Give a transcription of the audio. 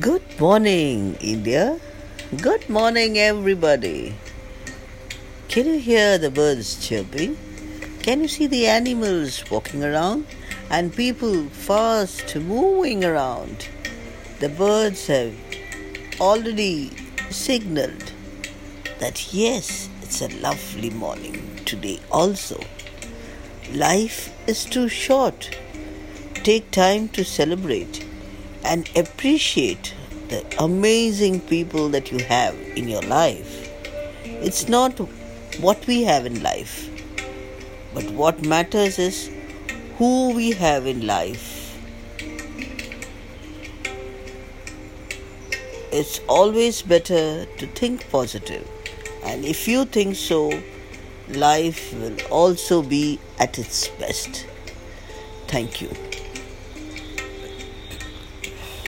Good morning, India. Good morning, everybody. Can you hear the birds chirping? Can you see the animals walking around? And people fast moving around? The birds have already signaled that yes, it's a lovely morning today also. Life is too short. Take time to celebrate and appreciate the amazing people that you have in your life. It's not what we have in life, but what matters is who we have in life. It's always better to think positive, and if you think so, life will also be at its best. Thank you.